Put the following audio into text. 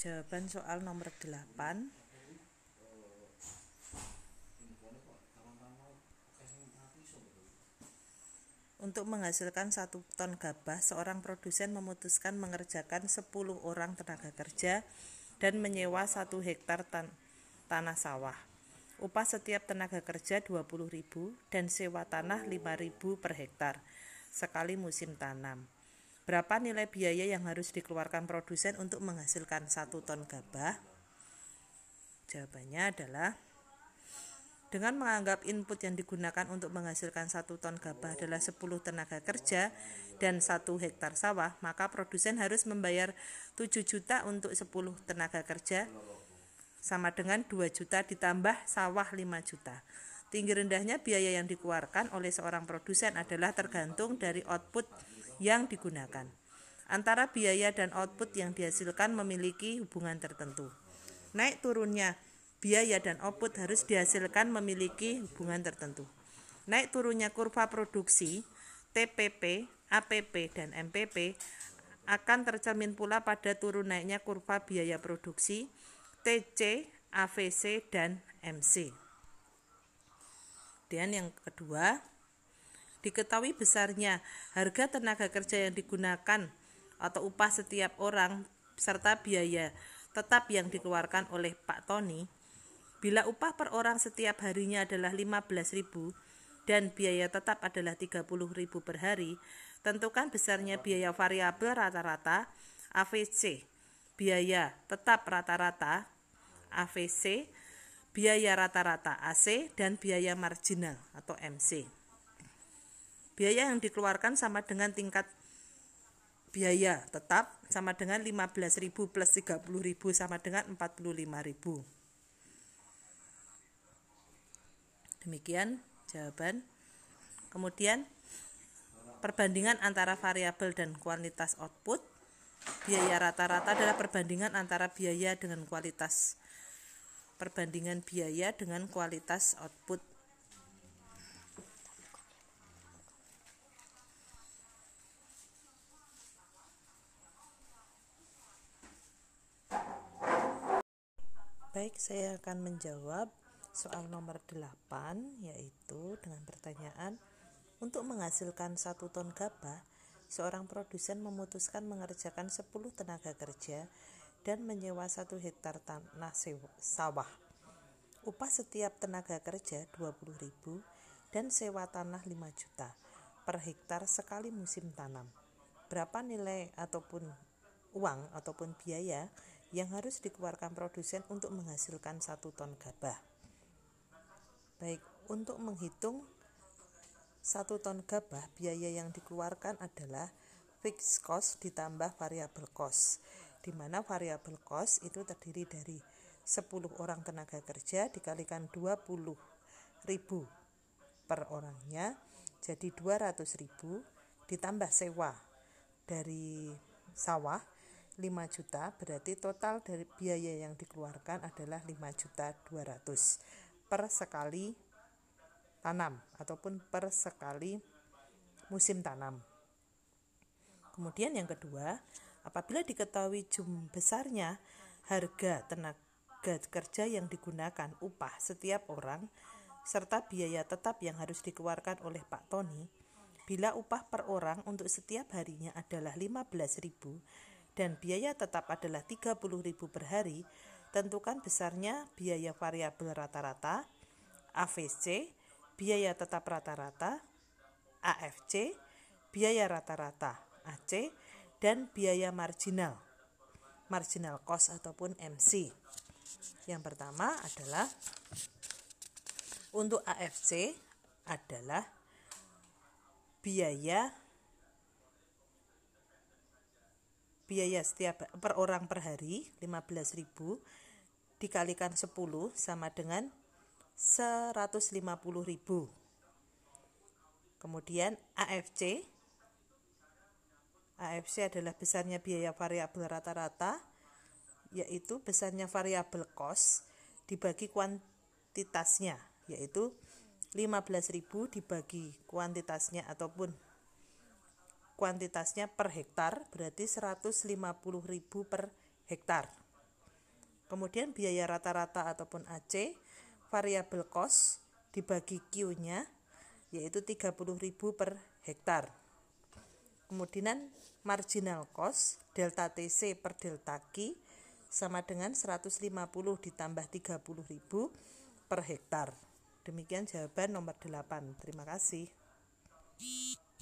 Jawaban soal nomor 8 Untuk menghasilkan satu ton gabah, seorang produsen memutuskan mengerjakan 10 orang tenaga kerja dan menyewa satu hektar tan tanah sawah. Upah setiap tenaga kerja 20.000 dan sewa tanah 5.000 per hektar sekali musim tanam. Berapa nilai biaya yang harus dikeluarkan produsen untuk menghasilkan satu ton gabah? Jawabannya adalah dengan menganggap input yang digunakan untuk menghasilkan satu ton gabah adalah 10 tenaga kerja dan satu hektar sawah, maka produsen harus membayar 7 juta untuk 10 tenaga kerja sama dengan 2 juta ditambah sawah 5 juta. Tinggi rendahnya biaya yang dikeluarkan oleh seorang produsen adalah tergantung dari output yang digunakan. Antara biaya dan output yang dihasilkan memiliki hubungan tertentu. Naik turunnya biaya dan output harus dihasilkan memiliki hubungan tertentu. Naik turunnya kurva produksi, TPP, APP, dan MPP akan tercermin pula pada turun naiknya kurva biaya produksi, TC, AVC, dan MC. Dan yang kedua, Diketahui besarnya harga tenaga kerja yang digunakan atau upah setiap orang serta biaya tetap yang dikeluarkan oleh Pak Tony. Bila upah per orang setiap harinya adalah 15.000 dan biaya tetap adalah 30.000 per hari, tentukan besarnya biaya variabel rata-rata AVC, biaya tetap rata-rata AVC, biaya rata-rata AC dan biaya marginal atau MC. Biaya yang dikeluarkan sama dengan tingkat biaya tetap sama dengan 15.000 plus 30.000 sama dengan 45.000. Demikian jawaban. Kemudian perbandingan antara variabel dan kualitas output. Biaya rata-rata adalah perbandingan antara biaya dengan kualitas perbandingan biaya dengan kualitas output. Baik, saya akan menjawab soal nomor 8 yaitu dengan pertanyaan untuk menghasilkan satu ton gabah, seorang produsen memutuskan mengerjakan 10 tenaga kerja dan menyewa satu hektar tanah sawah. Upah setiap tenaga kerja 20.000 dan sewa tanah 5 juta per hektar sekali musim tanam. Berapa nilai ataupun uang ataupun biaya yang harus dikeluarkan produsen untuk menghasilkan satu ton gabah. Baik, untuk menghitung satu ton gabah, biaya yang dikeluarkan adalah fixed cost ditambah variable cost, di mana variable cost itu terdiri dari 10 orang tenaga kerja dikalikan 20 ribu per orangnya, jadi 200 ribu ditambah sewa dari sawah 5 juta berarti total dari biaya yang dikeluarkan adalah 5 juta 200 per sekali tanam ataupun per sekali musim tanam. Kemudian yang kedua, apabila diketahui jum besarnya harga tenaga kerja yang digunakan upah setiap orang serta biaya tetap yang harus dikeluarkan oleh Pak Tony, bila upah per orang untuk setiap harinya adalah 15.000 dan biaya tetap adalah 30.000 per hari, tentukan besarnya biaya variabel rata-rata, AVC, biaya tetap rata-rata, AFC, biaya rata-rata, AC, dan biaya marginal, marginal cost ataupun MC. Yang pertama adalah untuk AFC adalah biaya biaya setiap per orang per hari 15.000 dikalikan 10 sama dengan 150.000. Kemudian AFC AFC adalah besarnya biaya variabel rata-rata yaitu besarnya variabel cost dibagi kuantitasnya yaitu 15.000 dibagi kuantitasnya ataupun kuantitasnya per hektar berarti 150.000 per hektar. Kemudian biaya rata-rata ataupun AC, variabel cost dibagi Q-nya yaitu 30.000 per hektar. Kemudian marginal cost delta TC per delta Q sama dengan 150 ditambah 30.000 per hektar. Demikian jawaban nomor 8. Terima kasih.